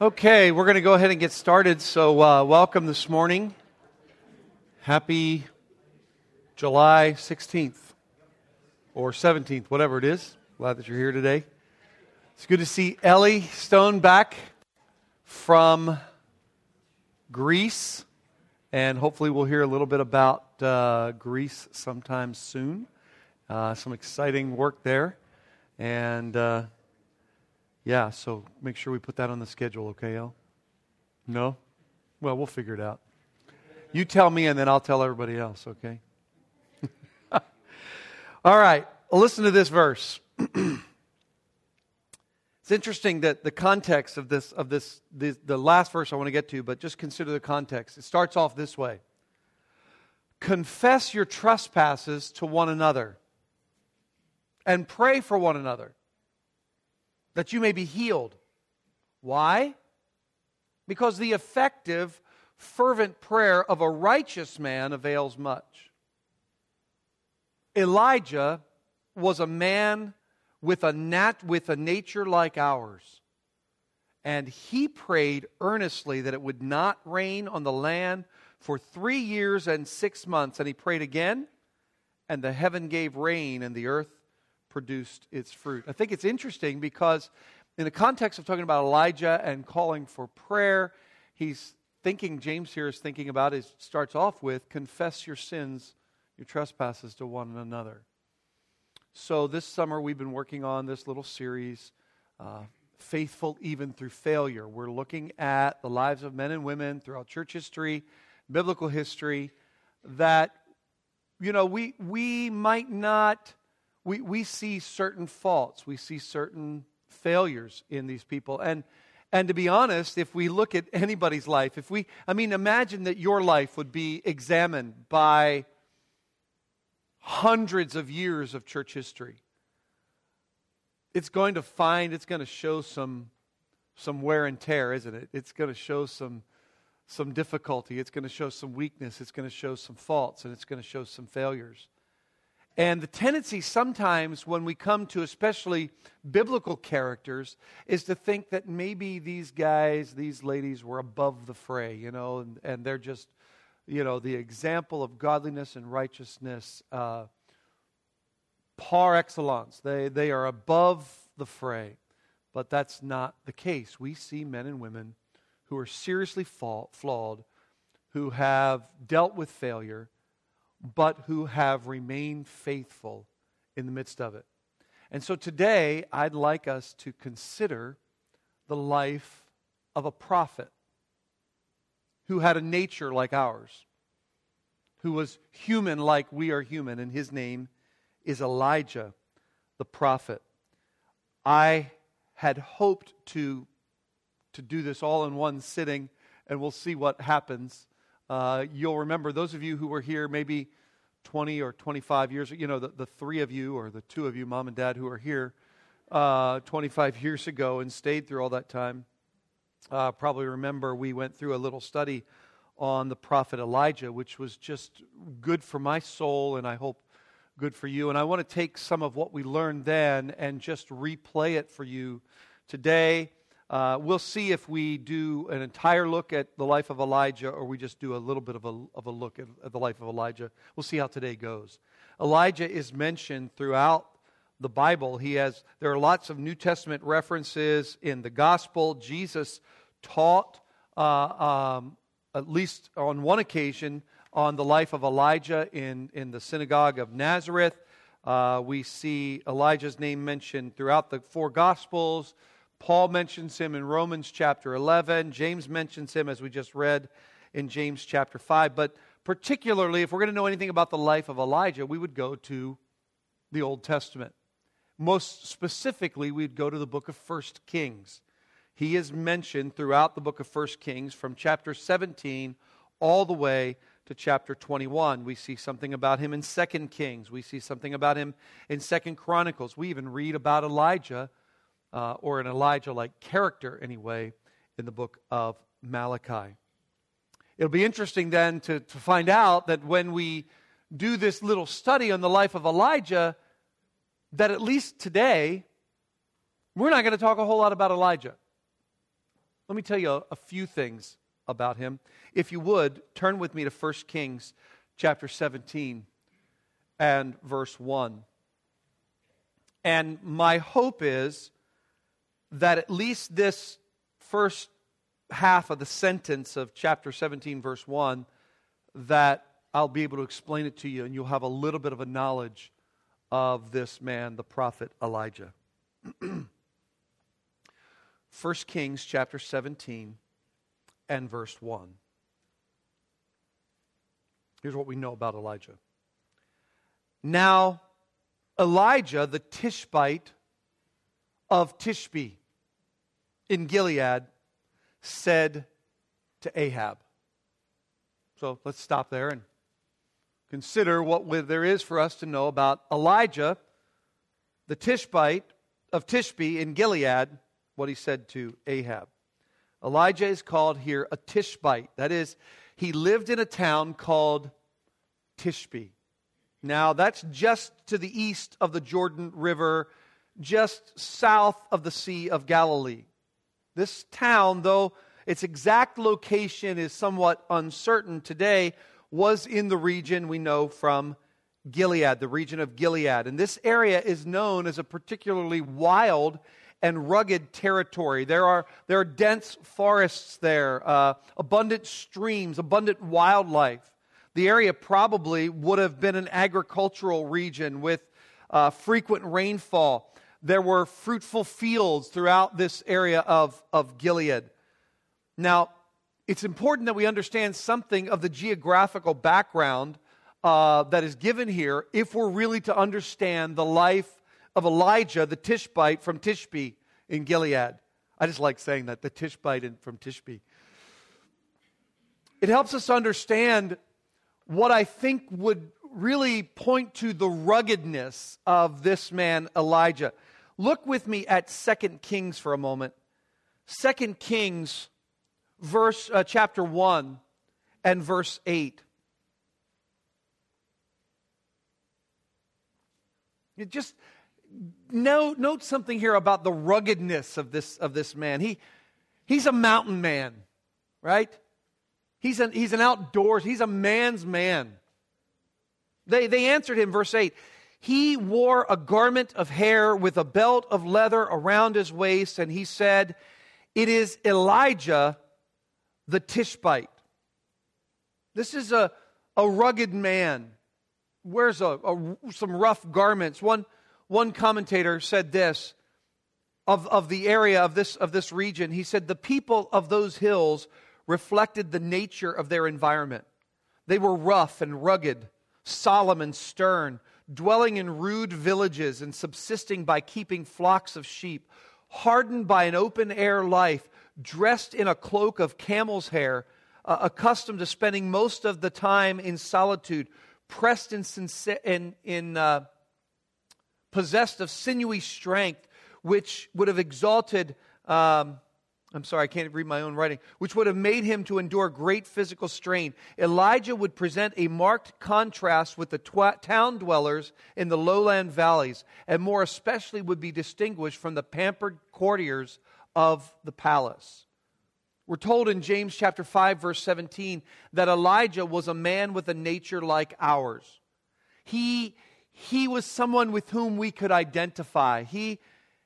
Okay, we're going to go ahead and get started. So, uh, welcome this morning. Happy July 16th or 17th, whatever it is. Glad that you're here today. It's good to see Ellie Stone back from Greece, and hopefully, we'll hear a little bit about uh, Greece sometime soon. Uh, some exciting work there. And uh, yeah, so make sure we put that on the schedule, okay, El? No? Well, we'll figure it out. You tell me, and then I'll tell everybody else, okay? All right, listen to this verse. it's interesting that the context of this, of this, this, the last verse I want to get to, but just consider the context. It starts off this way Confess your trespasses to one another and pray for one another that you may be healed. Why? Because the effective, fervent prayer of a righteous man avails much. Elijah was a man with a nat with a nature like ours. And he prayed earnestly that it would not rain on the land for three years and six months. And he prayed again, and the heaven gave rain, and the earth produced its fruit. I think it's interesting because, in the context of talking about Elijah and calling for prayer, he's thinking, James here is thinking about, it starts off with, confess your sins, your trespasses to one another. So, this summer we've been working on this little series, uh, Faithful Even Through Failure. We're looking at the lives of men and women throughout church history, biblical history, that, you know, we, we might not we, we see certain faults, we see certain failures in these people. And, and to be honest, if we look at anybody's life, if we, I mean, imagine that your life would be examined by hundreds of years of church history. It's going to find, it's going to show some, some wear and tear, isn't it? It's going to show some, some difficulty. It's going to show some weakness. It's going to show some faults, and it's going to show some failures. And the tendency sometimes when we come to especially biblical characters is to think that maybe these guys, these ladies were above the fray, you know, and, and they're just, you know, the example of godliness and righteousness uh, par excellence. They, they are above the fray. But that's not the case. We see men and women who are seriously flawed, who have dealt with failure but who have remained faithful in the midst of it. And so today, I'd like us to consider the life of a prophet who had a nature like ours, who was human like we are human, and his name is Elijah the prophet. I had hoped to, to do this all in one sitting, and we'll see what happes. Uh, you'll remember, those of you who were here maybe 20 or 25 years, you know, the, the three of you or the two of you, mom and dad, who are here uh, 25 years ago and stayed through all that time, uh, probably remember we went through a little study on the prophet Elijah, which was just good for my soul and I hope good for you. And I want to take some of what we learned then and just replay it for you today uh, we'll see if we do an entire look at the life of Elijah or we just do a little bit of a, of a look at, at the life of Elijah. We'll see how today goes. Elijah is mentioned throughout the Bible. He has, there are lots of New Testament references in the gospel. Jesus taught, uh, um, at least on one occasion, on the life of Elijah in, in the synagogue of Nazareth. Uh, we see Elijah's name mentioned throughout the four gospels. Paul mentions him in Romans chapter 11. James mentions him, as we just read in James chapter 5. But particularly, if we're going to know anything about the life of Elijah, we would go to the Old Testament. Most specifically, we'd go to the book of First Kings. He is mentioned throughout the book of First Kings from chapter 17 all the way to chapter 21. We see something about him in Second Kings. We see something about him in Second Chronicles. We even read about Elijah uh, or an Elijah like character, anyway, in the book of Malachi. It'll be interesting then to, to find out that when we do this little study on the life of Elijah, that at least today, we're not going to talk a whole lot about Elijah. Let me tell you a, a few things about him. If you would, turn with me to 1 Kings chapter 17 and verse 1. And my hope is that at least this first half of the sentence of chapter 17, verse 1, that I'll be able to explain it to you and you'll have a little bit of a knowledge of this man, the prophet Elijah. 1 Kings chapter 17 and verse 1. Here's what we know about Elijah. Now, Elijah, the Tishbite of Tishbe in Gilead, said to Ahab. So let's stop there and consider what there is for us to know about Elijah, the Tishbite of Tishbe in Gilead, what he said to Ahab. Elijah is called here a Tishbite. That is, he lived in a town called Tishbe. Now, that's just to the east of the Jordan River, just south of the Sea of Galilee. This town, though its exact location is somewhat uncertain today, was in the region we know from Gilead, the region of Gilead. And this area is known as a particularly wild and rugged territory. There are, there are dense forests there, uh, abundant streams, abundant wildlife. The area probably would have been an agricultural region with uh, frequent rainfall. There were fruitful fields throughout this area of, of Gilead. Now, it's important that we understand something of the geographical background uh, that is given here if we're really to understand the life of Elijah, the Tishbite from Tishbe in Gilead. I just like saying that, the Tishbite from Tishbe. It helps us understand what I think would really point to the ruggedness of this man, Elijah. Look with me at Second Kings for a moment. Second Kings, verse, uh, chapter 1 and verse 8. You just note, note something here about the ruggedness of this, of this man. He, he's a mountain man, right? He's an, he's an outdoors, he's a man's man. They, they answered him, verse 8. He wore a garment of hair with a belt of leather around his waist, and he said, It is Elijah the Tishbite. This is a, a rugged man, wears a, a, some rough garments. One, one commentator said this of, of the area of this, of this region. He said, The people of those hills reflected the nature of their environment. They were rough and rugged, solemn and stern, dwelling in rude villages and subsisting by keeping flocks of sheep, hardened by an open air life, dressed in a cloak of camel's hair, uh, accustomed to spending most of the time in solitude, pressed in, in, in uh, possessed of sinewy strength, which would have exalted um, I'm sorry, I can't read my own writing, which would have made him to endure great physical strain. Elijah would present a marked contrast with the town dwellers in the lowland valleys, and more especially would be distinguished from the pampered courtiers of the palace. We're told in James chapter 5 verse 17 that Elijah was a man with a nature like ours. He he was someone with whom we could identify. He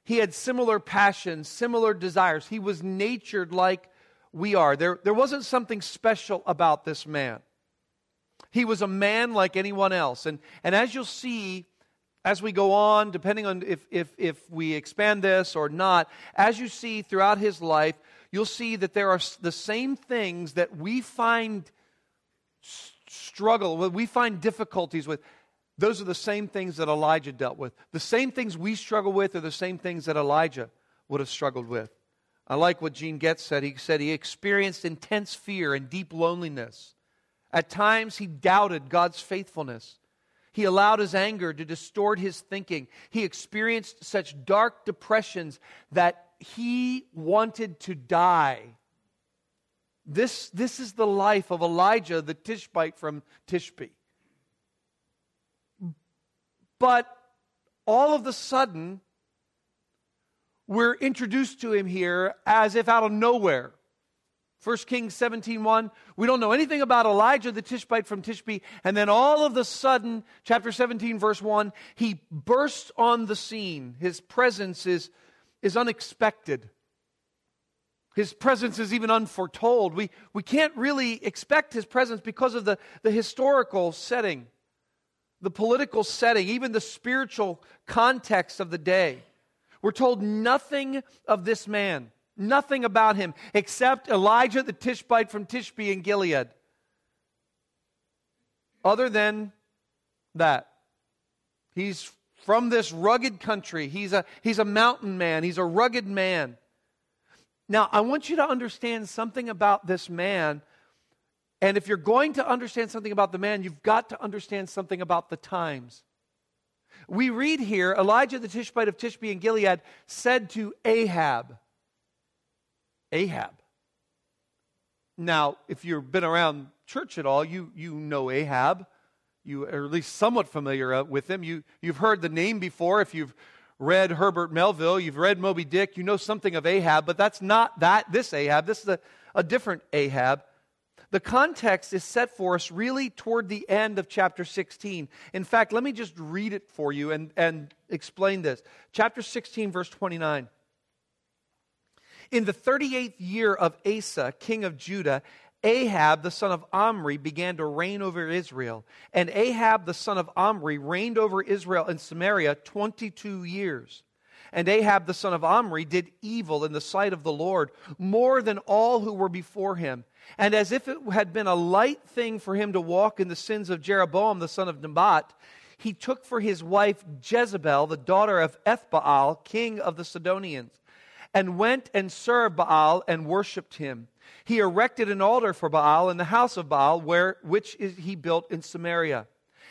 he had similar passions, similar desires. He was natured like we are. There, there wasn't something special about this man. He was a man like anyone else. And, and as you'll see, as we go on, depending on if, if, if we expand this or not, as you see throughout his life, you'll see that there are the same things that we find struggle, we find difficulties with. Those are the same things that Elijah dealt with. The same things we struggle with are the same things that Elijah would have struggled with. I like what Gene Getz said. He said he experienced intense fear and deep loneliness. At times, he doubted God's faithfulness. He allowed his anger to distort his thinking. He experienced such dark depressions that he wanted to die. This, this is the life of Elijah, the Tishbite from Tishbe. But all of the sudden, we're introduced to him here as if out of nowhere. 1 Kings 17:1, we don't know anything about Elijah the Tishbite from Tishbe, and then all of the sudden, chapter 17, verse 1, he bursts on the scene. His presence is, is unexpected. His presence is even unforetold. We, we can't really expect his presence because of the, the historical setting, the political setting, even the spiritual context of the day. We're told nothing of this man, nothing about him, except Elijah the Tishbite from Tishbe in Gilead. Other than that, he's from this rugged country. He's a, he's a mountain man, he's a rugged man. Now, I want you to understand something about this man. And if you're going to understand something about the man, you've got to understand something about the times. We read here Elijah the Tishbite of Tishbe in Gilead said to Ahab, Ahab. Now, if you've been around church at all, you, you know Ahab. You are at least somewhat familiar uh, with him. You, you've heard the name before. If you've read Herbert Melville, you've read Moby Dick, you know something of Ahab, but that's not that this Ahab. This is a, a different Ahab. The context is set for us really toward the end of chapter 16. In fact, let me just read it for you and, and explain this. Chapter 16, verse 29. In the 38th year of Asa, king of Judah, Ahab the son of Omri began to reign over Israel. And Ahab the son of Omri reigned over Israel and Samaria 22 years. And Ahab the son of Omri did evil in the sight of the Lord more than all who were before him. And as if it had been a light thing for him to walk in the sins of Jeroboam the son of Nebat, he took for his wife Jezebel, the daughter of Ethbaal, king of the Sidonians, and went and served Baal and worshipped him. He erected an altar for Baal in the house of Baal, where, which is, he built in Samaria.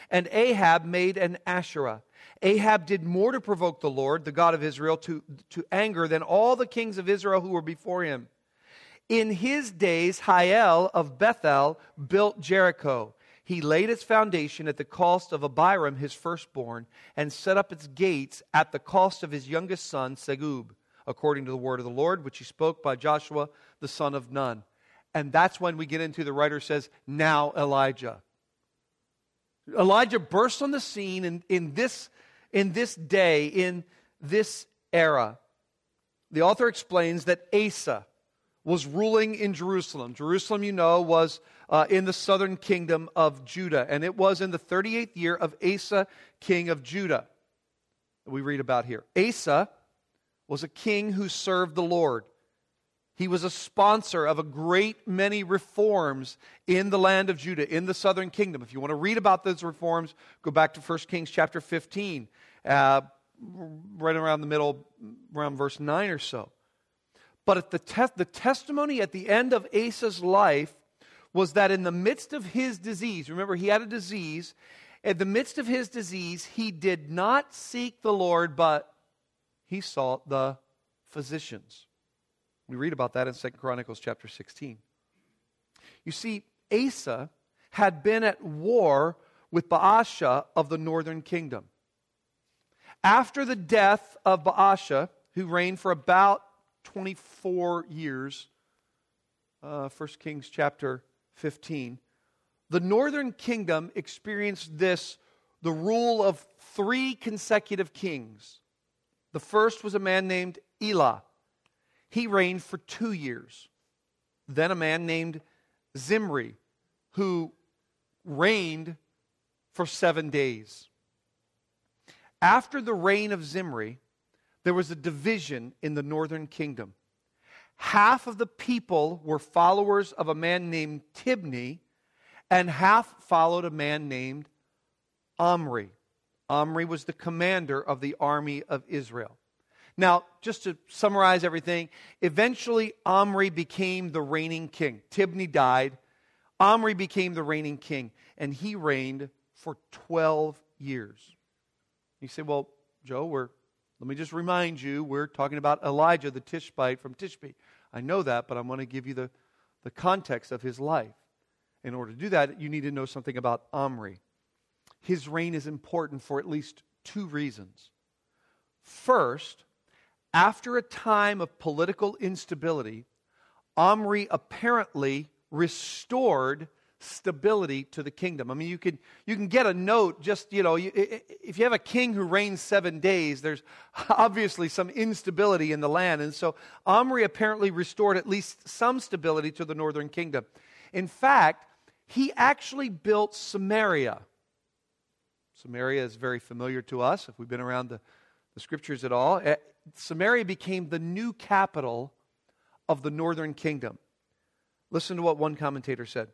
And Ahab made an Asherah. Ahab did more to provoke the Lord, the God of Israel, to, to anger than all the kings of Israel who were before him. In his days, Hiel of Bethel built Jericho. He laid its foundation at the cost of Abiram, his firstborn, and set up its gates at the cost of his youngest son, Segub, according to the word of the Lord, which he spoke by Joshua, the son of Nun. And that's when we get into the writer says, Now Elijah. Elijah bursts on the scene in, in, this, in this day, in this era. The author explains that Asa, was ruling in Jerusalem. Jerusalem, you know, was uh, in the southern kingdom of Judah, and it was in the 38th year of Asa, king of Judah. That we read about here. Asa was a king who served the Lord. He was a sponsor of a great many reforms in the land of Judah, in the southern kingdom. If you want to read about those reforms, go back to 1 Kings chapter 15, uh, right around the middle, around verse 9 or so. But at the, te- the testimony at the end of Asa's life was that in the midst of his disease, remember, he had a disease. In the midst of his disease, he did not seek the Lord, but he sought the physicians. We read about that in Second Chronicles chapter 16. You see, Asa had been at war with Baasha of the northern kingdom. After the death of Baasha, who reigned for about 24 years, uh, 1 Kings chapter 15, the northern kingdom experienced this the rule of three consecutive kings. The first was a man named Elah. He reigned for two years. Then a man named Zimri, who reigned for seven days. After the reign of Zimri, there was a division in the northern kingdom. Half of the people were followers of a man named Tibni, and half followed a man named Omri. Omri was the commander of the army of Israel. Now, just to summarize everything, eventually Omri became the reigning king. Tibni died. Omri became the reigning king, and he reigned for 12 years. You say, well, Joe, we're let me just remind you, we're talking about Elijah the Tishbite from Tishbe. I know that, but I want to give you the, the context of his life. In order to do that, you need to know something about Omri. His reign is important for at least two reasons. First, after a time of political instability, Omri apparently restored stability to the kingdom. I mean, you can, you can get a note just, you know, you, if you have a king who reigns seven days, there's obviously some instability in the land. And so Omri apparently restored at least some stability to the northern kingdom. In fact, he actually built Samaria. Samaria is very familiar to us if we've been around the, the scriptures at all. Eh, Samaria became the new capital of the northern kingdom. Listen to what one commentator said.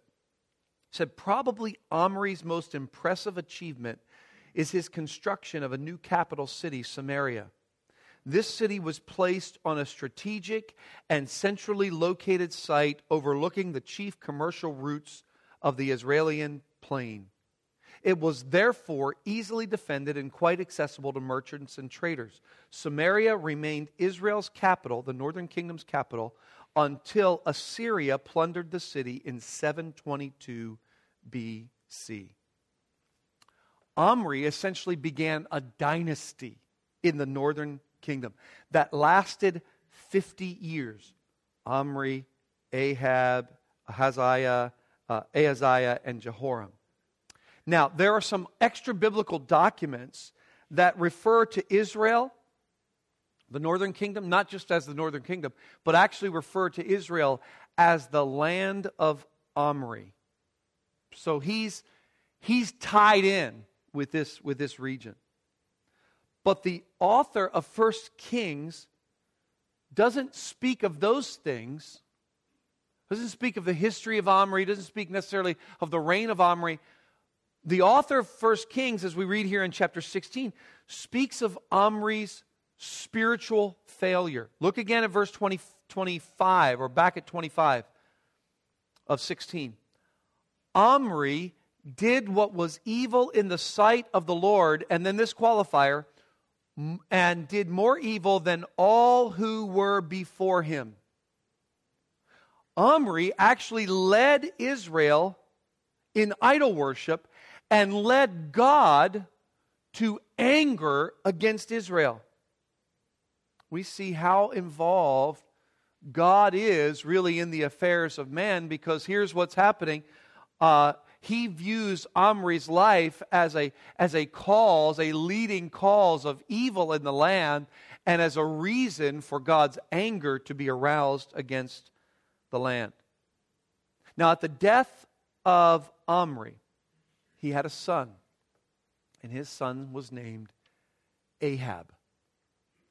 Said, Probably Omri's most impressive achievement is his construction of a new capital city, Samaria. This city was placed on a strategic and centrally located site overlooking the chief commercial routes of the Israeli plain. It was therefore easily defended and quite accessible to merchants and traders. Samaria remained Israel's capital, the northern kingdom's capital, until Assyria plundered the city in 722 BC. Omri essentially began a dynasty in the northern kingdom that lasted 50 years. Omri, Ahab, Ahaziah, uh, Ahaziah, and Jehoram. Now, there are some extra biblical documents that refer to Israel, the northern kingdom, not just as the northern kingdom, but actually refer to Israel as the land of Omri. So he's, he's tied in with this, with this region. But the author of First Kings doesn't speak of those things, doesn't speak of the history of Omri, doesn't speak necessarily of the reign of Omri, the author of First Kings, as we read here in chapter 16, speaks of Omri's spiritual failure. Look again at verse 20, 25, or back at 25 of 16. Omri did what was evil in the sight of the Lord, and then this qualifier, and did more evil than all who were before him. Omri actually led Israel in idol worship and led God to anger against Israel. We see how involved God is really in the affairs of man because here's what's happening. Uh, he views Omri's life as a, as a cause, a leading cause of evil in the land, and as a reason for God's anger to be aroused against the land. Now, at the death of Omri, he had a son, and his son was named Ahab.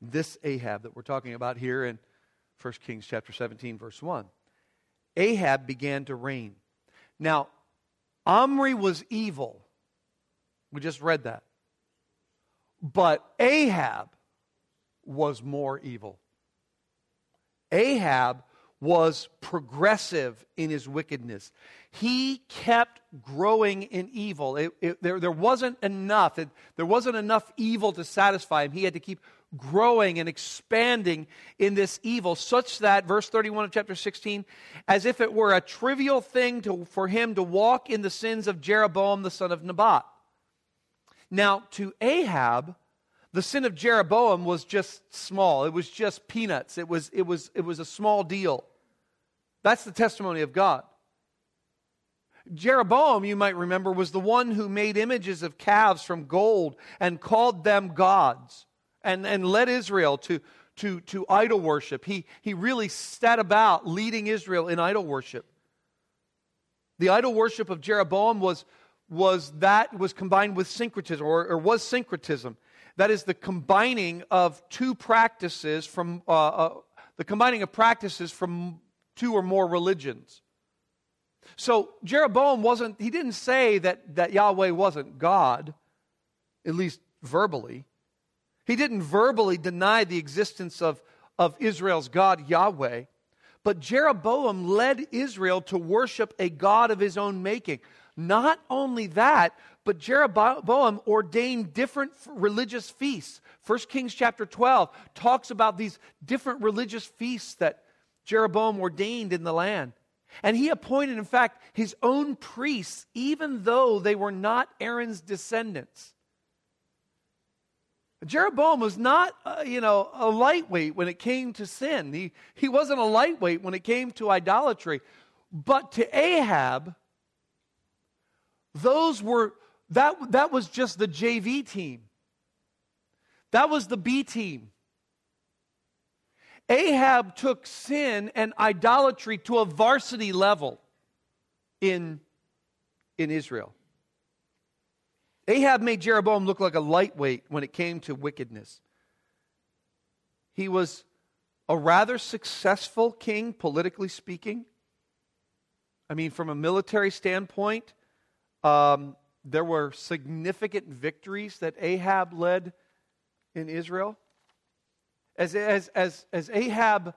This Ahab that we're talking about here in 1 Kings chapter 17 verse 1. Ahab began to reign. Now, Omri was evil. We just read that. But Ahab was more evil. Ahab was progressive in his wickedness. He kept growing in evil. It, it, there, there wasn't enough. It, there wasn't enough evil to satisfy him. He had to keep growing and expanding in this evil, such that, verse 31 of chapter 16, as if it were a trivial thing to, for him to walk in the sins of Jeroboam the son of Nebat. Now, to Ahab, the sin of Jeroboam was just small. It was just peanuts. It was, it was, it was a small deal. That's the testimony of God. Jeroboam, you might remember, was the one who made images of calves from gold and called them gods and, and led Israel to, to, to idol worship. He, he really set about leading Israel in idol worship. The idol worship of Jeroboam was, was that was combined with syncretism, or, or was syncretism. That is the combining of two practices from uh, uh, the combining of practices from two or more religions. So Jeroboam wasn't, he didn't say that, that Yahweh wasn't God, at least verbally. He didn't verbally deny the existence of, of Israel's God, Yahweh. But Jeroboam led Israel to worship a God of his own making. Not only that, but Jeroboam ordained different religious feasts. 1 Kings chapter 12 talks about these different religious feasts that Jeroboam ordained in the land. And he appointed, in fact, his own priests, even though they were not Aaron's descendants. Jeroboam was not, uh, you know, a lightweight when it came to sin. He, he wasn't a lightweight when it came to idolatry. But to Ahab, those were, that, that was just the JV team. That was the B team. Ahab took sin and idolatry to a varsity level in, in Israel. Ahab made Jeroboam look like a lightweight when it came to wickedness. He was a rather successful king, politically speaking. I mean, from a military standpoint, um, there were significant victories that Ahab led in Israel. As, as, as, as Ahab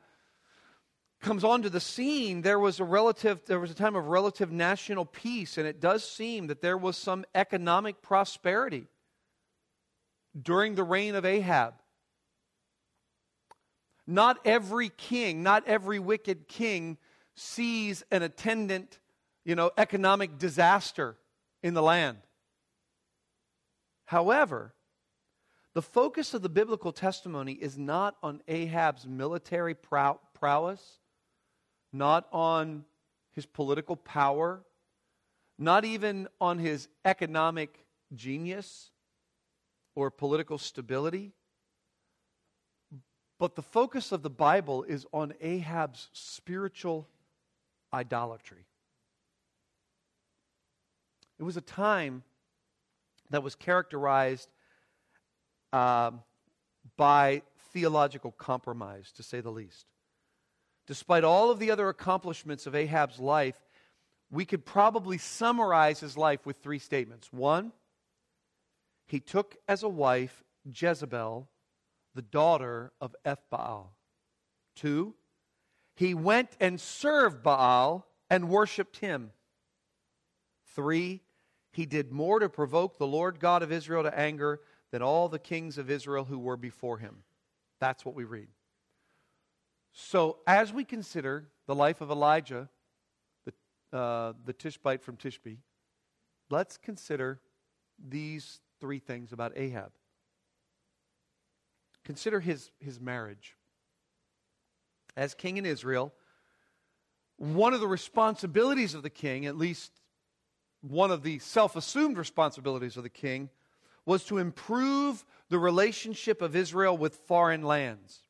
comes onto the scene, there was a relative, there was a time of relative national peace, and it does seem that there was some economic prosperity during the reign of Ahab. Not every king, not every wicked king sees an attendant, you know, economic disaster in the land. However, the focus of the biblical testimony is not on Ahab's military prow- prowess, not on his political power, not even on his economic genius or political stability. But the focus of the Bible is on Ahab's spiritual idolatry. It was a time that was characterized uh, by theological compromise, to say the least. Despite all of the other accomplishments of Ahab's life, we could probably summarize his life with three statements. One, he took as a wife Jezebel, the daughter of Ethbaal. Two, he went and served Baal and worshiped him. Three, he did more to provoke the Lord God of Israel to anger than all the kings of Israel who were before him. That's what we read. So, as we consider the life of Elijah, the, uh, the Tishbite from Tishbe, let's consider these three things about Ahab. Consider his, his marriage. As king in Israel, one of the responsibilities of the king, at least one of the self assumed responsibilities of the king, was to improve the relationship of Israel with foreign lands.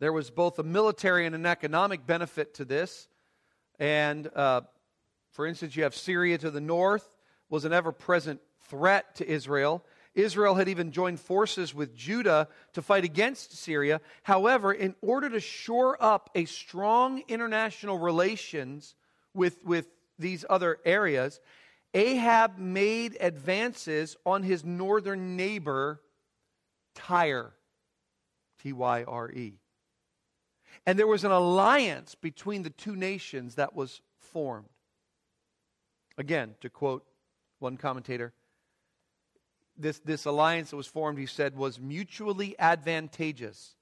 There was both a military and an economic benefit to this. And uh, for instance, you have Syria to the north, was an ever present threat to Israel. Israel had even joined forces with Judah to fight against Syria. However, in order to shore up a strong international relations with, with these other areas, Ahab made advances on his northern neighbor, Tyre. T Y R E. And there was an alliance between the two nations that was formed. Again, to quote one commentator, this, this alliance that was formed, he said, was mutually advantageous.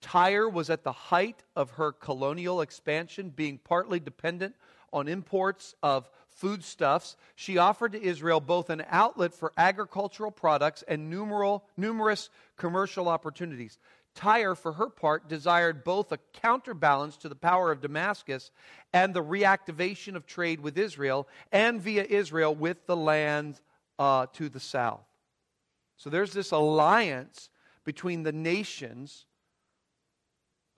Tyre was at the height of her colonial expansion, being partly dependent on imports of foodstuffs. She offered to Israel both an outlet for agricultural products and numeral, numerous commercial opportunities. Tyre, for her part, desired both a counterbalance to the power of Damascus and the reactivation of trade with Israel, and via Israel with the lands uh, to the south. So there's this alliance between the nations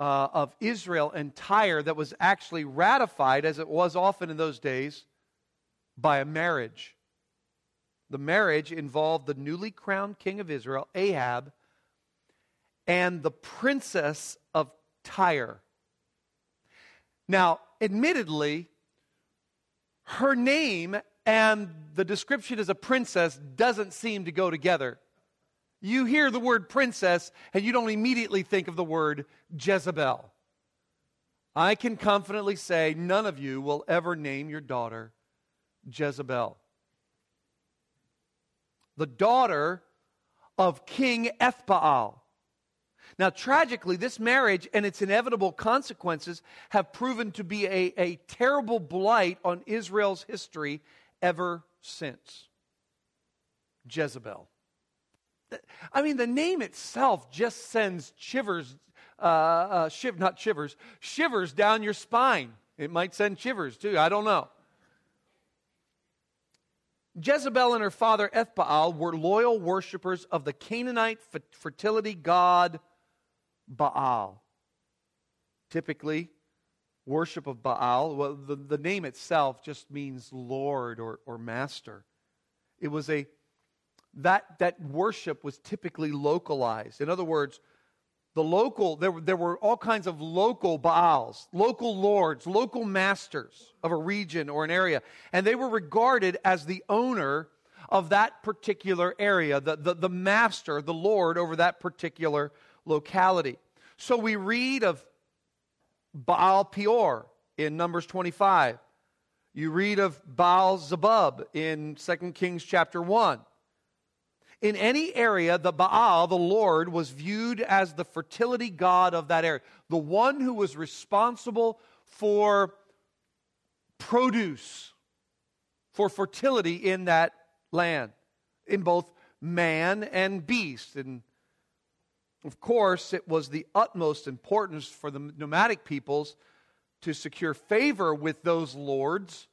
uh, of Israel and Tyre that was actually ratified, as it was often in those days, by a marriage. The marriage involved the newly crowned king of Israel, Ahab, and the princess of Tyre. Now, admittedly, her name and the description as a princess doesn't seem to go together. You hear the word princess, and you don't immediately think of the word Jezebel. I can confidently say none of you will ever name your daughter Jezebel. The daughter of King Ethbaal. Now, tragically, this marriage and its inevitable consequences have proven to be a, a terrible blight on Israel's history ever since. Jezebel. I mean, the name itself just sends shivers, uh, uh, shiv, not shivers, shivers down your spine. It might send shivers too. I don't know. Jezebel and her father Ethbaal were loyal worshippers of the Canaanite fertility god Baal. Typically, worship of Baal, well, the, the name itself just means Lord or, or Master. It was a, that, that worship was typically localized. In other words, the local, there, there were all kinds of local Baals, local lords, local masters of a region or an area, and they were regarded as the owner of that particular area, the, the, the master, the Lord over that particular locality. So we read of Baal Peor in Numbers 25. You read of Baal Zebub in 2 Kings chapter 1. In any area, the Baal, the Lord, was viewed as the fertility god of that area, the one who was responsible for produce, for fertility in that land, in both man and beast. And of course, it was the utmost importance for the nomadic peoples to secure favor with those lords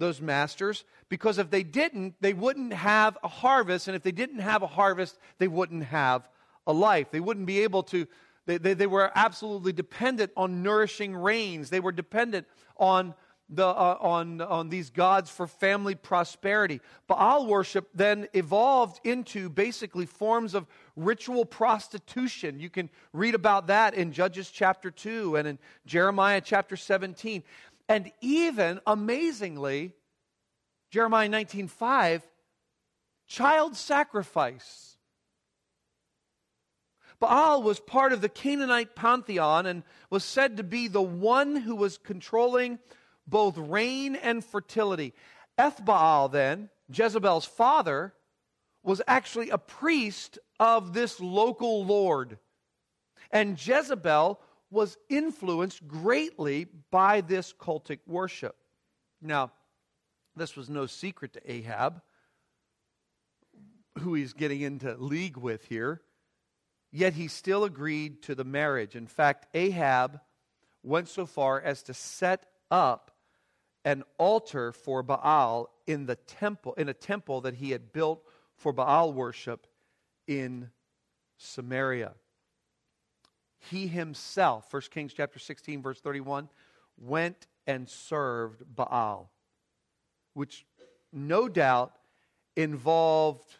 those masters because if they didn't, they wouldn't have a harvest. And if they didn't have a harvest, they wouldn't have a life. They wouldn't be able to, they, they, they were absolutely dependent on nourishing rains. They were dependent on the, uh, on, on these gods for family prosperity. Baal worship then evolved into basically forms of ritual prostitution. You can read about that in Judges chapter 2 and in Jeremiah chapter 17. And even amazingly, Jeremiah 19:5, child sacrifice. Baal was part of the Canaanite pantheon and was said to be the one who was controlling both rain and fertility. Ethbaal, then, Jezebel's father, was actually a priest of this local lord. And Jezebel was influenced greatly by this cultic worship. Now, this was no secret to Ahab, who he's getting into league with here, yet he still agreed to the marriage. In fact, Ahab went so far as to set up an altar for Baal in the temple in a temple that he had built for Baal worship in Samaria he himself, 1 Kings chapter 16, verse 31, went and served Baal, which no doubt involved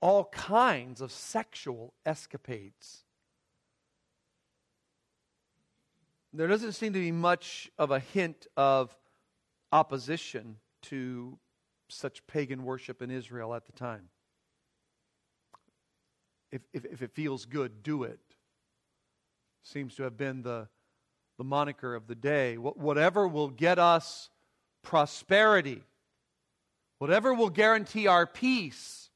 all kinds of sexual escapades. There doesn't seem to be much of a hint of opposition to such pagan worship in Israel at the time. If, if, if it feels good, do it seems to have been the, the moniker of the day. Whatever will get us prosperity, whatever will guarantee our peace,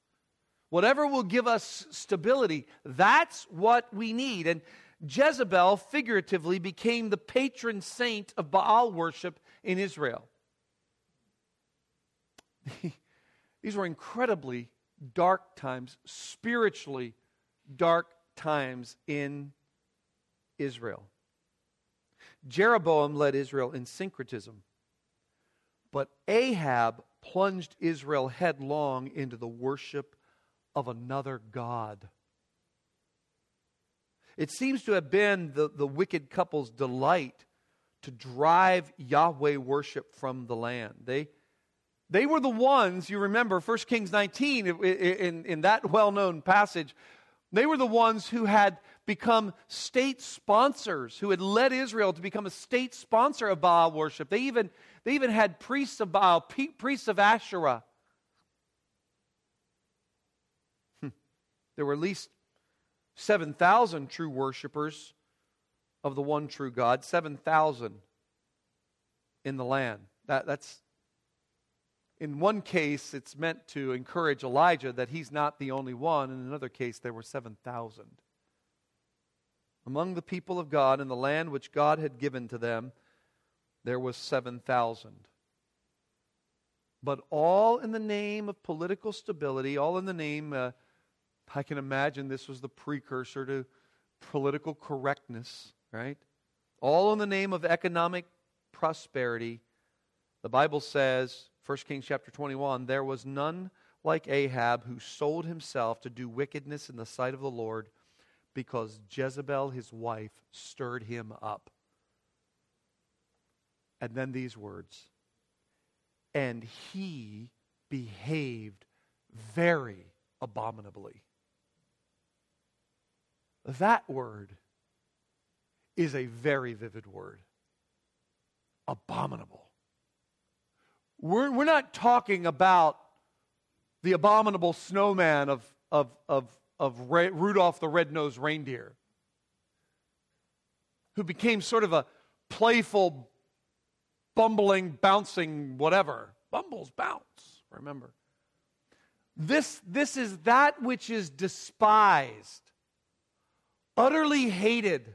whatever will give us stability, that's what we need. And Jezebel figuratively became the patron saint of Baal worship in Israel. These were incredibly dark times, spiritually dark times in Israel. Jeroboam led Israel in syncretism, but Ahab plunged Israel headlong into the worship of another God. It seems to have been the, the wicked couple's delight to drive Yahweh worship from the land. They, they were the ones, you remember 1 Kings 19, in, in, in that well known passage, they were the ones who had become state sponsors, who had led Israel to become a state sponsor of Baal worship. They even, they even had priests of Baal, priests of Asherah. Hmm. There were at least 7,000 true worshipers of the one true God, 7,000 in the land. That, that's, in one case, it's meant to encourage Elijah that he's not the only one. In another case, there were 7,000 among the people of God in the land which God had given to them, there was 7,000. But all in the name of political stability, all in the name, uh, I can imagine this was the precursor to political correctness, right? All in the name of economic prosperity. The Bible says, 1 Kings chapter 21, there was none like Ahab who sold himself to do wickedness in the sight of the Lord because Jezebel, his wife, stirred him up. And then these words, and he behaved very abominably. That word is a very vivid word. Abominable. We're, we're not talking about the abominable snowman of, of, of, of Rudolph the red-nosed reindeer, who became sort of a playful, bumbling, bouncing whatever. Bumbles bounce, remember. This, this is that which is despised, utterly hated.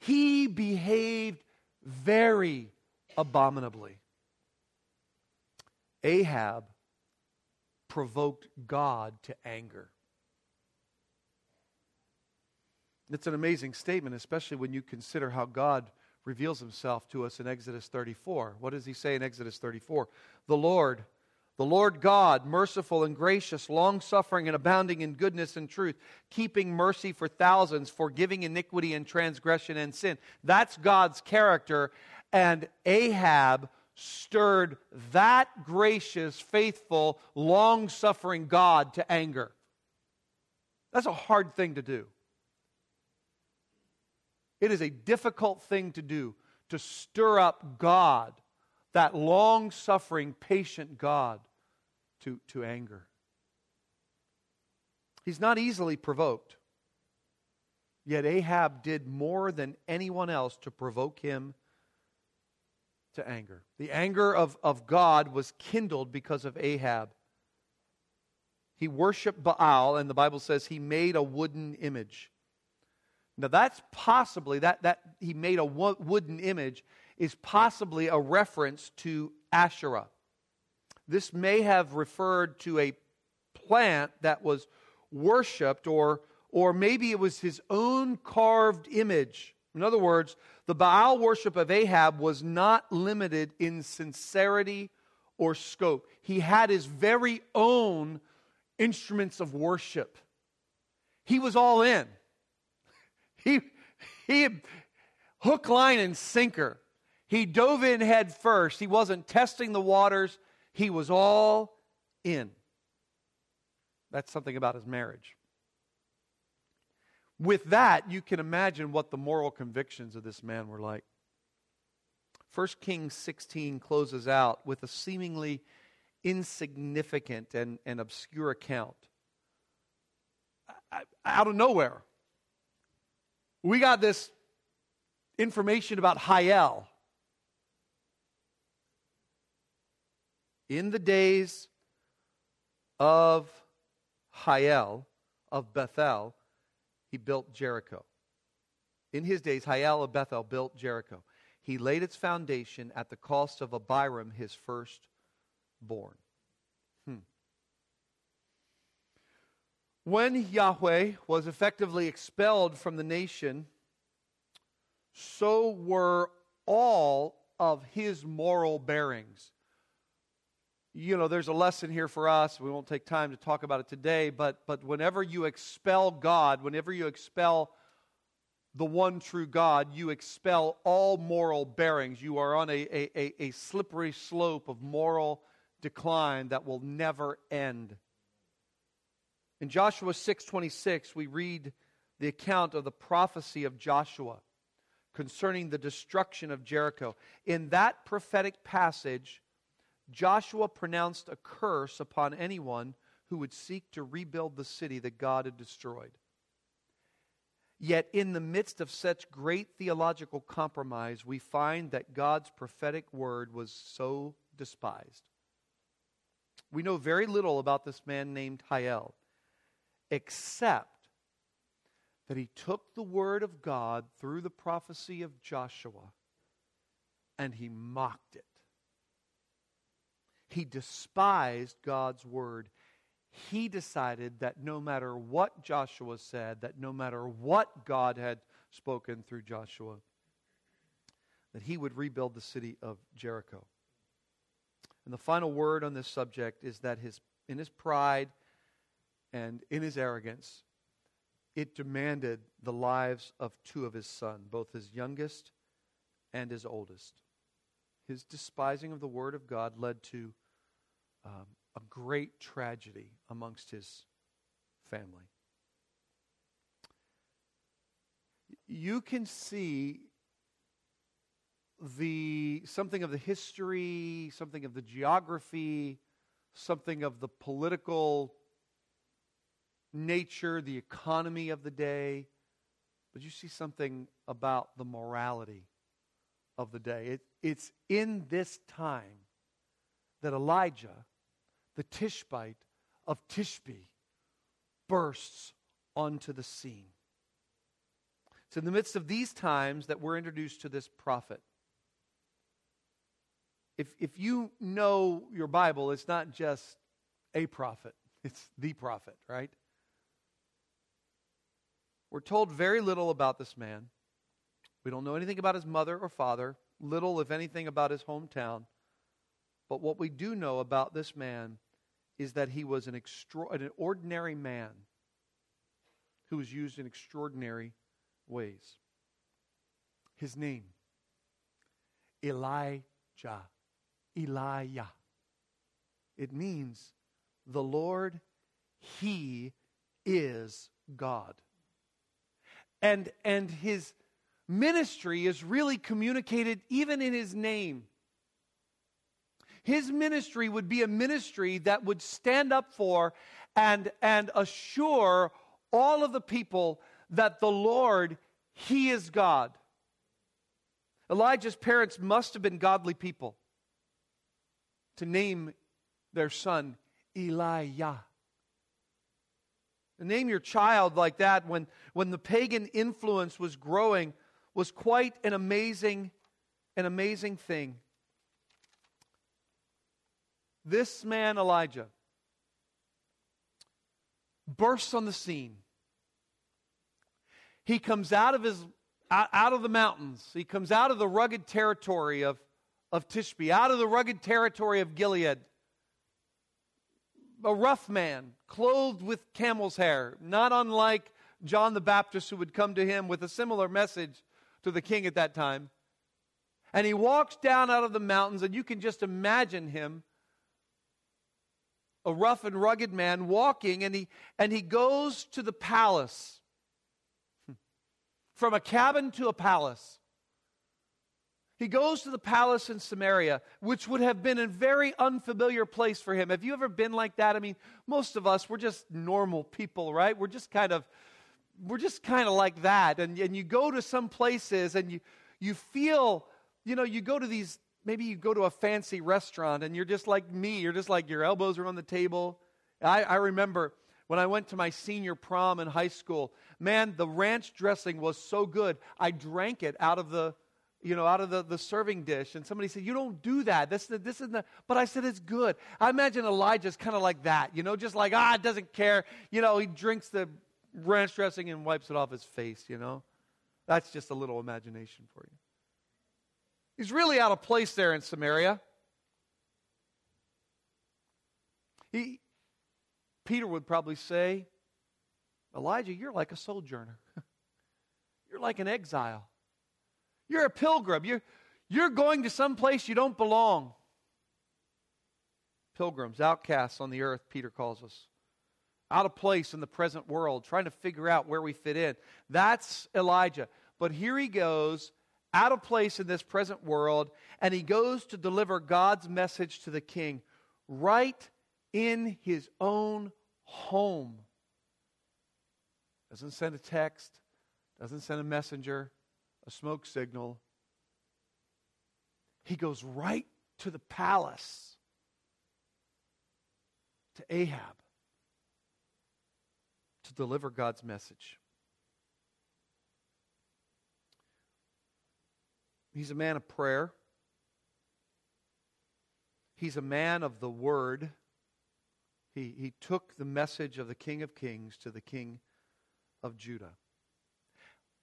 He behaved very abominably. Ahab provoked God to anger. It's an amazing statement, especially when you consider how God reveals himself to us in Exodus 34. What does he say in Exodus 34? The Lord, the Lord God, merciful and gracious, long suffering and abounding in goodness and truth, keeping mercy for thousands, forgiving iniquity and transgression and sin. That's God's character. And Ahab stirred that gracious, faithful, long suffering God to anger. That's a hard thing to do. It is a difficult thing to do to stir up God, that long suffering, patient God, to, to anger. He's not easily provoked. Yet Ahab did more than anyone else to provoke him to anger. The anger of, of God was kindled because of Ahab. He worshiped Baal, and the Bible says he made a wooden image. Now, that's possibly, that, that he made a wooden image is possibly a reference to Asherah. This may have referred to a plant that was worshiped, or, or maybe it was his own carved image. In other words, the Baal worship of Ahab was not limited in sincerity or scope. He had his very own instruments of worship. He was all in. He, he hook, line, and sinker. He dove in head first. He wasn't testing the waters. He was all in. That's something about his marriage. With that, you can imagine what the moral convictions of this man were like. 1 Kings 16 closes out with a seemingly insignificant and, and obscure account. Out of nowhere, we got this information about Hiel. In the days of Hiel, of Bethel, he built Jericho. In his days, Hiel of Bethel built Jericho. He laid its foundation at the cost of Abiram, his firstborn. Hmm. When Yahweh was effectively expelled from the nation, so were all of his moral bearings you know, there's a lesson here for us. We won't take time to talk about it today, but, but whenever you expel God, whenever you expel the one true God, you expel all moral bearings. You are on a, a, a, slippery slope of moral decline that will never end. In Joshua 6:26, we read the account of the prophecy of Joshua concerning the destruction of Jericho. In that prophetic passage, Joshua pronounced a curse upon anyone who would seek to rebuild the city that God had destroyed. Yet, in the midst of such great theological compromise, we find that God's prophetic word was so despised. We know very little about this man named Hiel, except that he took the word of God through the prophecy of Joshua and he mocked it. He despised God's word. he decided that no matter what Joshua said, that no matter what God had spoken through Joshua, that he would rebuild the city of Jericho. And the final word on this subject is that his, in his pride and in his arrogance, it demanded the lives of two of his sons, both his youngest and his oldest. His despising of the word of God led to um, a great tragedy amongst his family. You can see the something of the history, something of the geography, something of the political nature, the economy of the day, but you see something about the morality of the day. It, it's in this time that Elijah, the Tishbite of Tishbi, bursts onto the scene. It's in the midst of these times that we're introduced to this prophet. If, if you know your Bible, it's not just a prophet, it's the prophet, right? We're told very little about this man. We don't know anything about his mother or father, little, if anything, about his hometown. But what we do know about this man is that he was an, extra- an ordinary man who was used in extraordinary ways. His name, Elijah. Elijah. It means the Lord, He is God. And, and His ministry is really communicated even in His name. His ministry would be a ministry that would stand up for and, and assure all of the people that the Lord, He is God. Elijah's parents must have been godly people to name their son Elijah. Name your child like that when, when the pagan influence was growing was quite an amazing, an amazing thing. This man, Elijah, bursts on the scene. He comes out of his out of the mountains. He comes out of the rugged territory of of Tishbi, out of the rugged territory of Gilead. A rough man, clothed with camel's hair, not unlike John the Baptist, who would come to him with a similar message to the king at that time. And he walks down out of the mountains, and you can just imagine him, a rough and rugged man, walking, and he, and he goes to the palace. Hmm. From a cabin to a palace. He goes to the palace in Samaria, which would have been a very unfamiliar place for him. Have you ever been like that? I mean, most of us, we're just normal people, right? We're just kind of, we're just kind of like that. And, and you go to some places and you, you feel, you know, you go to these, maybe you go to a fancy restaurant and you're just like me. You're just like your elbows are on the table. I, I remember when I went to my senior prom in high school, man, the ranch dressing was so good. I drank it out of the you know, out of the, the serving dish. And somebody said, You don't do that. This, this is the, but I said, It's good. I imagine Elijah's kind of like that, you know, just like, ah, it doesn't care. You know, he drinks the ranch dressing and wipes it off his face, you know. That's just a little imagination for you. He's really out of place there in Samaria. He, Peter would probably say, Elijah, you're like a sojourner. you're like an exile. You're a pilgrim. You're, you're going to some place you don't belong. Pilgrims, outcasts on the earth, Peter calls us. Out of place in the present world, trying to figure out where we fit in. That's Elijah. But here he goes, out of place in this present world, and he goes to deliver God's message to the king right in his own home. Doesn't send a text, doesn't send a messenger, a smoke signal. He goes right to the palace, to Ahab, to deliver God's message. He's a man of prayer. He's a man of the word. He, he took the message of the King of Kings to the King of Judah.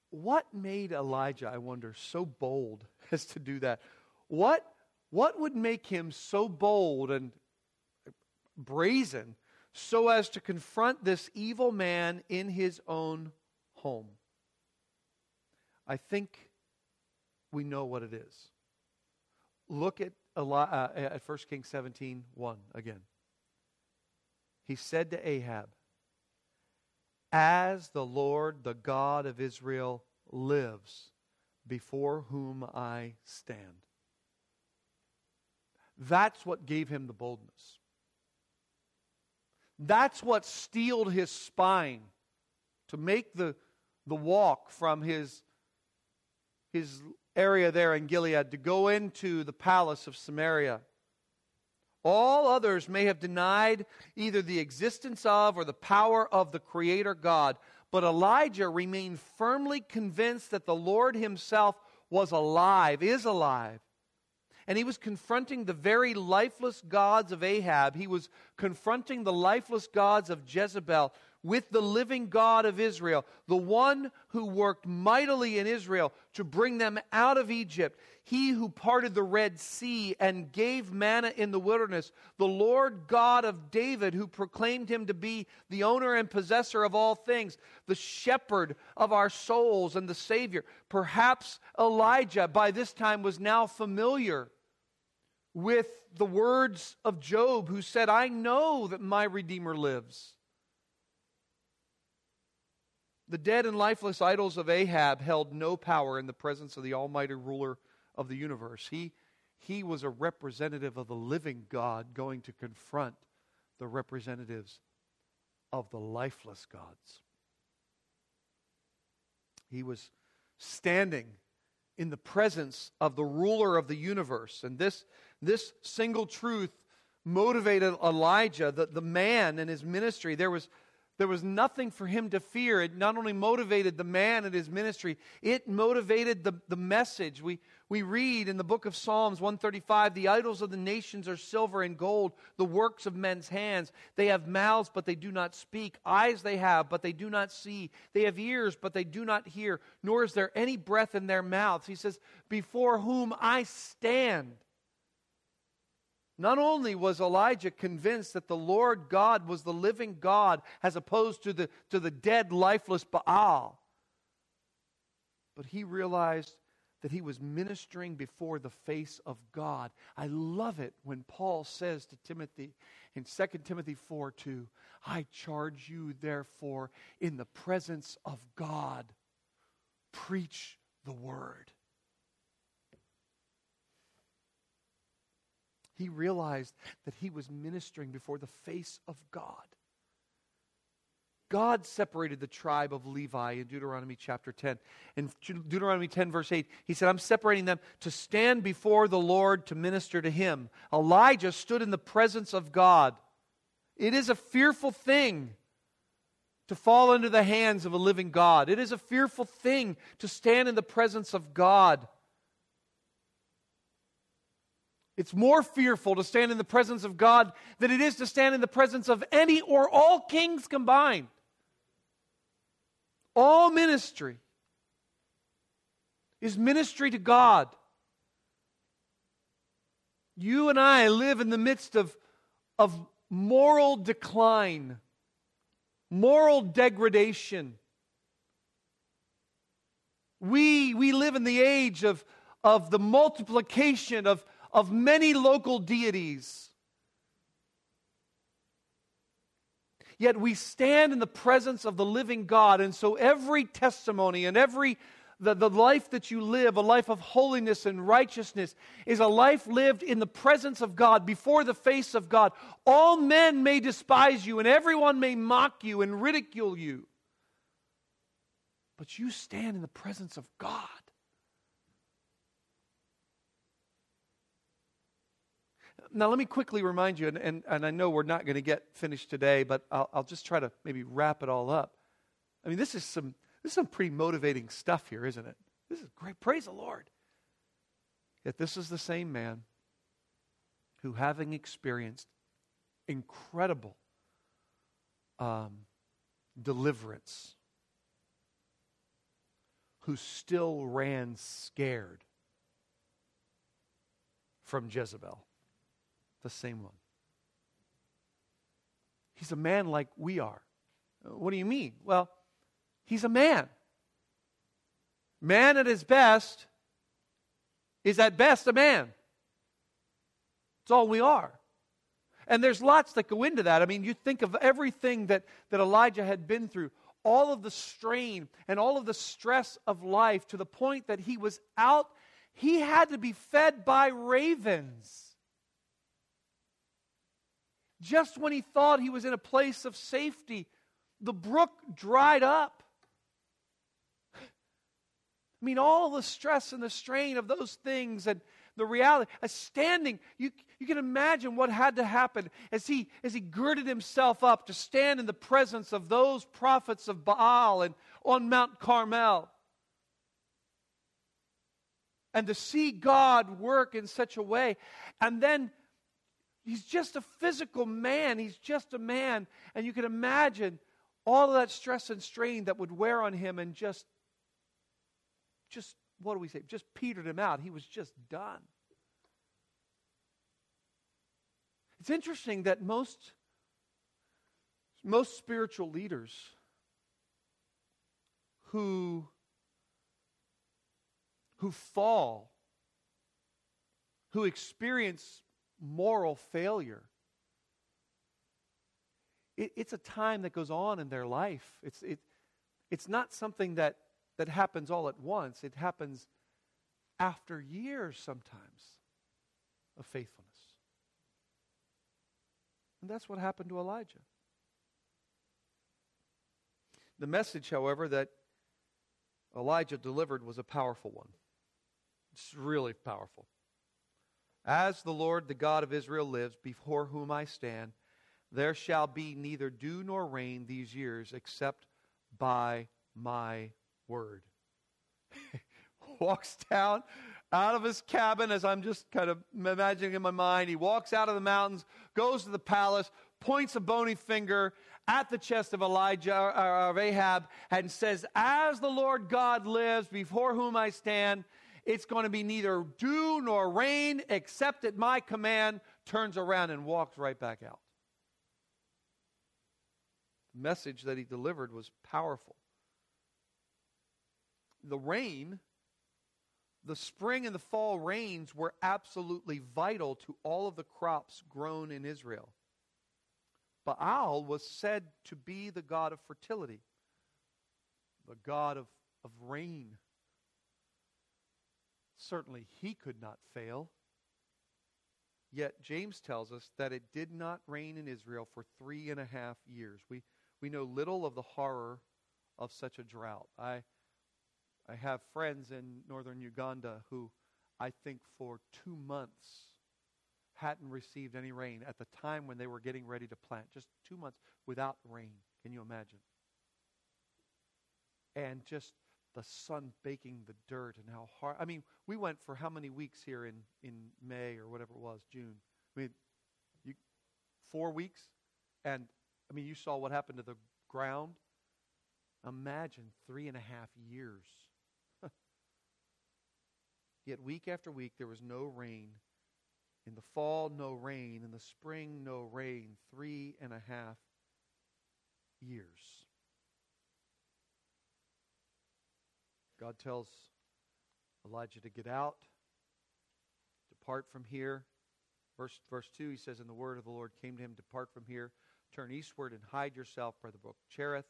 What made Elijah, I wonder, so bold as to do that? What, what would make him so bold and brazen so as to confront this evil man in his own home? I think we know what it is. Look at, Eli- uh, at 1 Kings 17 1 again. He said to Ahab, As the Lord, the God of Israel, lives, before whom I stand. That's what gave him the boldness. That's what steeled his spine to make the, the walk from his, his area there in Gilead to go into the palace of Samaria. All others may have denied either the existence of or the power of the Creator God, but Elijah remained firmly convinced that the Lord Himself was alive, is alive. And he was confronting the very lifeless gods of Ahab. He was confronting the lifeless gods of Jezebel with the living God of Israel, the one who worked mightily in Israel to bring them out of Egypt. He who parted the Red Sea and gave manna in the wilderness, the Lord God of David, who proclaimed him to be the owner and possessor of all things, the shepherd of our souls and the Savior. Perhaps Elijah by this time was now familiar with the words of Job, who said, I know that my Redeemer lives. The dead and lifeless idols of Ahab held no power in the presence of the Almighty ruler of the universe. He, he was a representative of the living God going to confront the representatives of the lifeless gods. He was standing in the presence of the ruler of the universe. And this, this single truth motivated Elijah, the, the man and his ministry. There was, there was nothing for him to fear. It not only motivated the man and his ministry, it motivated the, the message. We, we read in the book of Psalms 135 the idols of the nations are silver and gold, the works of men's hands. They have mouths, but they do not speak. Eyes they have, but they do not see. They have ears, but they do not hear, nor is there any breath in their mouths. He says, Before whom I stand not only was Elijah convinced that the Lord God was the living God as opposed to the, to the dead, lifeless Baal, but he realized that he was ministering before the face of God. I love it when Paul says to Timothy in 2 Timothy 4 2, I charge you, therefore, in the presence of God, preach the word. He realized that he was ministering before the face of God. God separated the tribe of Levi in Deuteronomy chapter 10. In Deuteronomy 10, verse 8, he said, I'm separating them to stand before the Lord to minister to him. Elijah stood in the presence of God. It is a fearful thing to fall into the hands of a living God. It is a fearful thing to stand in the presence of God. It's more fearful to stand in the presence of God than it is to stand in the presence of any or all kings combined. All ministry is ministry to God. You and I live in the midst of, of moral decline, moral degradation. We, we live in the age of, of the multiplication of, of many local deities. Yet we stand in the presence of the living God, and so every testimony and every the, the life that you live, a life of holiness and righteousness, is a life lived in the presence of God, before the face of God. All men may despise you, and everyone may mock you and ridicule you. But you stand in the presence of God. Now, let me quickly remind you, and, and, and I know we're not going to get finished today, but I'll, I'll just try to maybe wrap it all up. I mean, this is some this is some pretty motivating stuff here, isn't it? This is great. Praise the Lord. Yet this is the same man who, having experienced incredible um, deliverance, who still ran scared from Jezebel. The same one. He's a man like we are. What do you mean? Well, he's a man. Man at his best is at best a man. It's all we are. And there's lots that go into that. I mean, you think of everything that, that Elijah had been through, all of the strain and all of the stress of life to the point that he was out, he had to be fed by ravens. Just when he thought he was in a place of safety, the brook dried up. I mean, all the stress and the strain of those things and the reality, a standing, you, you can imagine what had to happen as he, as he girded himself up to stand in the presence of those prophets of Baal and on Mount Carmel. And to see God work in such a way. And then he's just a physical man. He's just a man. And you can imagine all of that stress and strain that would wear on him and just, just, what do we say? Just petered him out. He was just done. It's interesting that most, most spiritual leaders who, who fall, who experience moral failure, it, it's a time that goes on in their life. It's, it, it's not something that, that happens all at once, it happens after years sometimes of faithfulness. And that's what happened to Elijah. The message, however, that Elijah delivered was a powerful one. It's really powerful. As the Lord, the God of Israel, lives, before whom I stand, there shall be neither dew nor rain these years except by my word. walks down out of his cabin, as I'm just kind of imagining in my mind. He walks out of the mountains, goes to the palace, points a bony finger at the chest of Elijah or of Ahab, and says, As the Lord God lives, before whom I stand, it's going to be neither dew nor rain except at my command. Turns around and walks right back out The message that he delivered was powerful. The rain, the spring and the fall rains were absolutely vital to all of the crops grown in Israel. Baal was said to be the god of fertility, the god of, of rain. Certainly he could not fail. Yet James tells us that it did not rain in Israel for three and a half years. We, we know little of the horror of such a drought. I, I have friends in northern Uganda who I think for two months hadn't received any rain at the time when they were getting ready to plant. Just two months without rain. Can you imagine? And just the sun baking the dirt and how hard. I mean, we went for how many weeks here in, in May or whatever it was, June? I mean, you, four weeks? And I mean, you saw what happened to the ground. Imagine three and a half years. Yet week after week, there was no rain. In the fall, no rain. In the spring, no rain. Three and a half years. God tells Elijah to get out, depart from here. Verse, verse 2, he says, And the word of the Lord came to him, Depart from here, Turn eastward and hide yourself by the brook Cherith,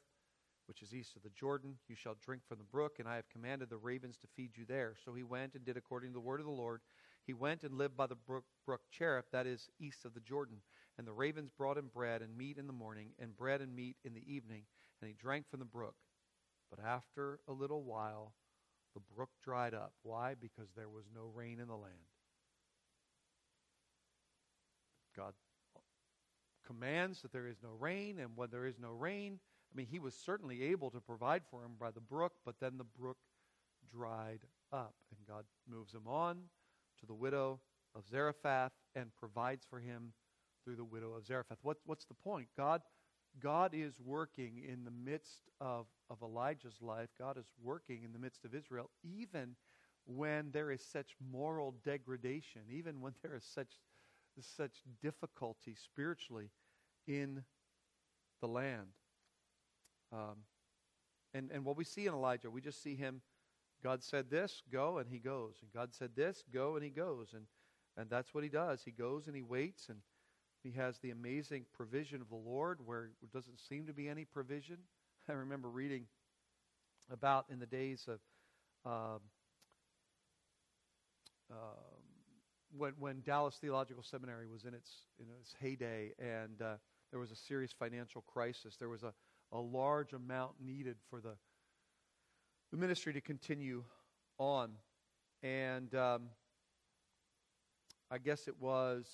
which is east of the Jordan. You shall drink from the brook, and I have commanded the ravens to feed you there. So he went and did according to the word of the Lord. He went and lived by the brook, brook Cherith, that is east of the Jordan. And the ravens brought him bread and meat in the morning, and bread and meat in the evening, and he drank from the brook. But after a little while, the brook dried up. Why? Because there was no rain in the land. God commands that there is no rain, and when there is no rain, I mean, he was certainly able to provide for him by the brook, but then the brook dried up, and God moves him on to the widow of Zarephath and provides for him through the widow of Zarephath. What, what's the point? God, God is working in the midst of, of Elijah's life. God is working in the midst of Israel, even when there is such moral degradation, even when there is such, such difficulty spiritually in the land. Um, and, and what we see in Elijah, we just see him, God said this, go, and he goes. And God said this, go, and he goes. And, and that's what he does. He goes and he waits, and he has the amazing provision of the Lord where there doesn't seem to be any provision. I remember reading about in the days of uh, uh, when, when Dallas Theological Seminary was in its, in its heyday and uh, there was a serious financial crisis. There was a, a large amount needed for the, the ministry to continue on. And um, I guess it was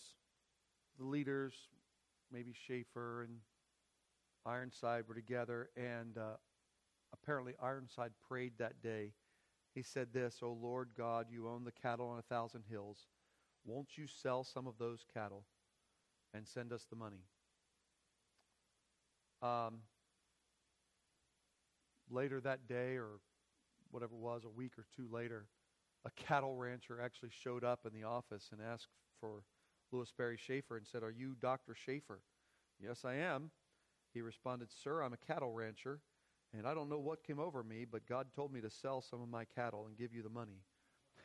the leaders, maybe Chafer and Ironside were together, and uh, apparently Ironside prayed that day. He said this, O Lord God, you own the cattle on a thousand hills. Won't you sell some of those cattle and send us the money? Um, later that day, or whatever it was, a week or two later, a cattle rancher actually showed up in the office and asked for Lewis Sperry Chafer and said, Are you Dr. Chafer? Yes, I am. He responded, Sir, I'm a cattle rancher, and I don't know what came over me, but God told me to sell some of my cattle and give you the money.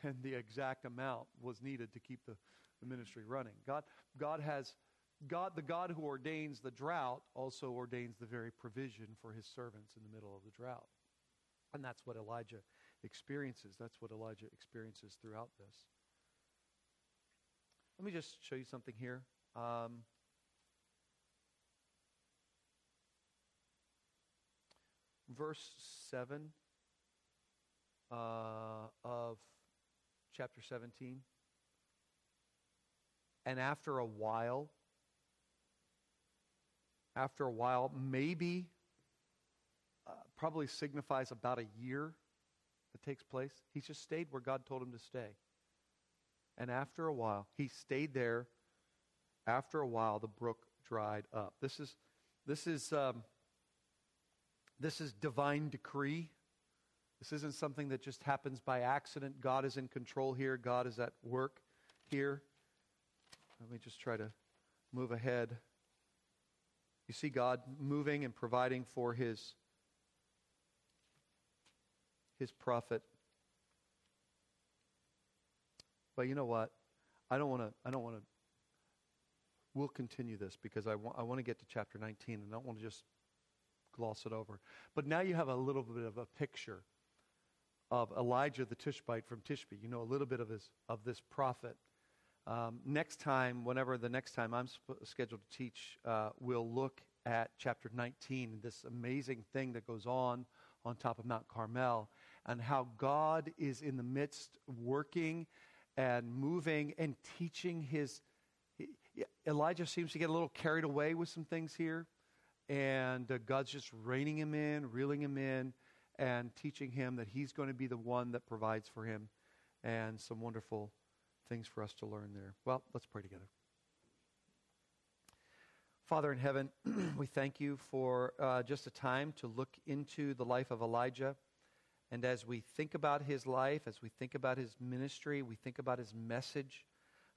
And the exact amount was needed to keep the, the ministry running. God, God has God, the God who ordains the drought, also ordains the very provision for his servants in the middle of the drought. And that's what Elijah experiences. That's what Elijah experiences throughout this. Let me just show you something here. Um, verse 7 uh, of chapter 17. And after a while, after a while, maybe, uh, probably signifies about a year that takes place. He just stayed where God told him to stay. And after a while, he stayed there. After a while, the brook dried up. This is, this is, um, this is divine decree. This isn't something that just happens by accident. God is in control here, God is at work here. Let me just try to move ahead. You see God moving and providing for his, his prophet. But you know what? I don't want to, I don't want to, we'll continue this because I want, I want to get to chapter 19 and I don't want to just gloss it over. But now you have a little bit of a picture of Elijah the Tishbite from Tishbi. You know a little bit of, his, of this prophet. Um, next time, whenever the next time I'm sp- scheduled to teach, uh, we'll look at chapter 19 this amazing thing that goes on on top of Mount Carmel and how God is in the midst working and moving and teaching his. He, Elijah seems to get a little carried away with some things here, and uh, God's just reining him in, reeling him in, and teaching him that he's going to be the one that provides for him, and some wonderful things for us to learn there. Well, let's pray together. Father in heaven, we thank you for uh, just a time to look into the life of Elijah. And as we think about his life, as we think about his ministry, we think about his message,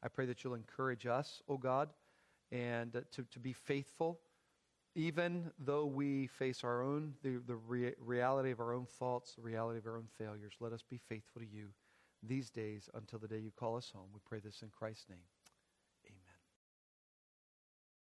I pray that you'll encourage us, O oh God, and uh, to, to be faithful, even though we face our own, the, the rea- reality of our own faults, the reality of our own failures. Let us be faithful to you these days until the day you call us home. We pray this in Christ's name.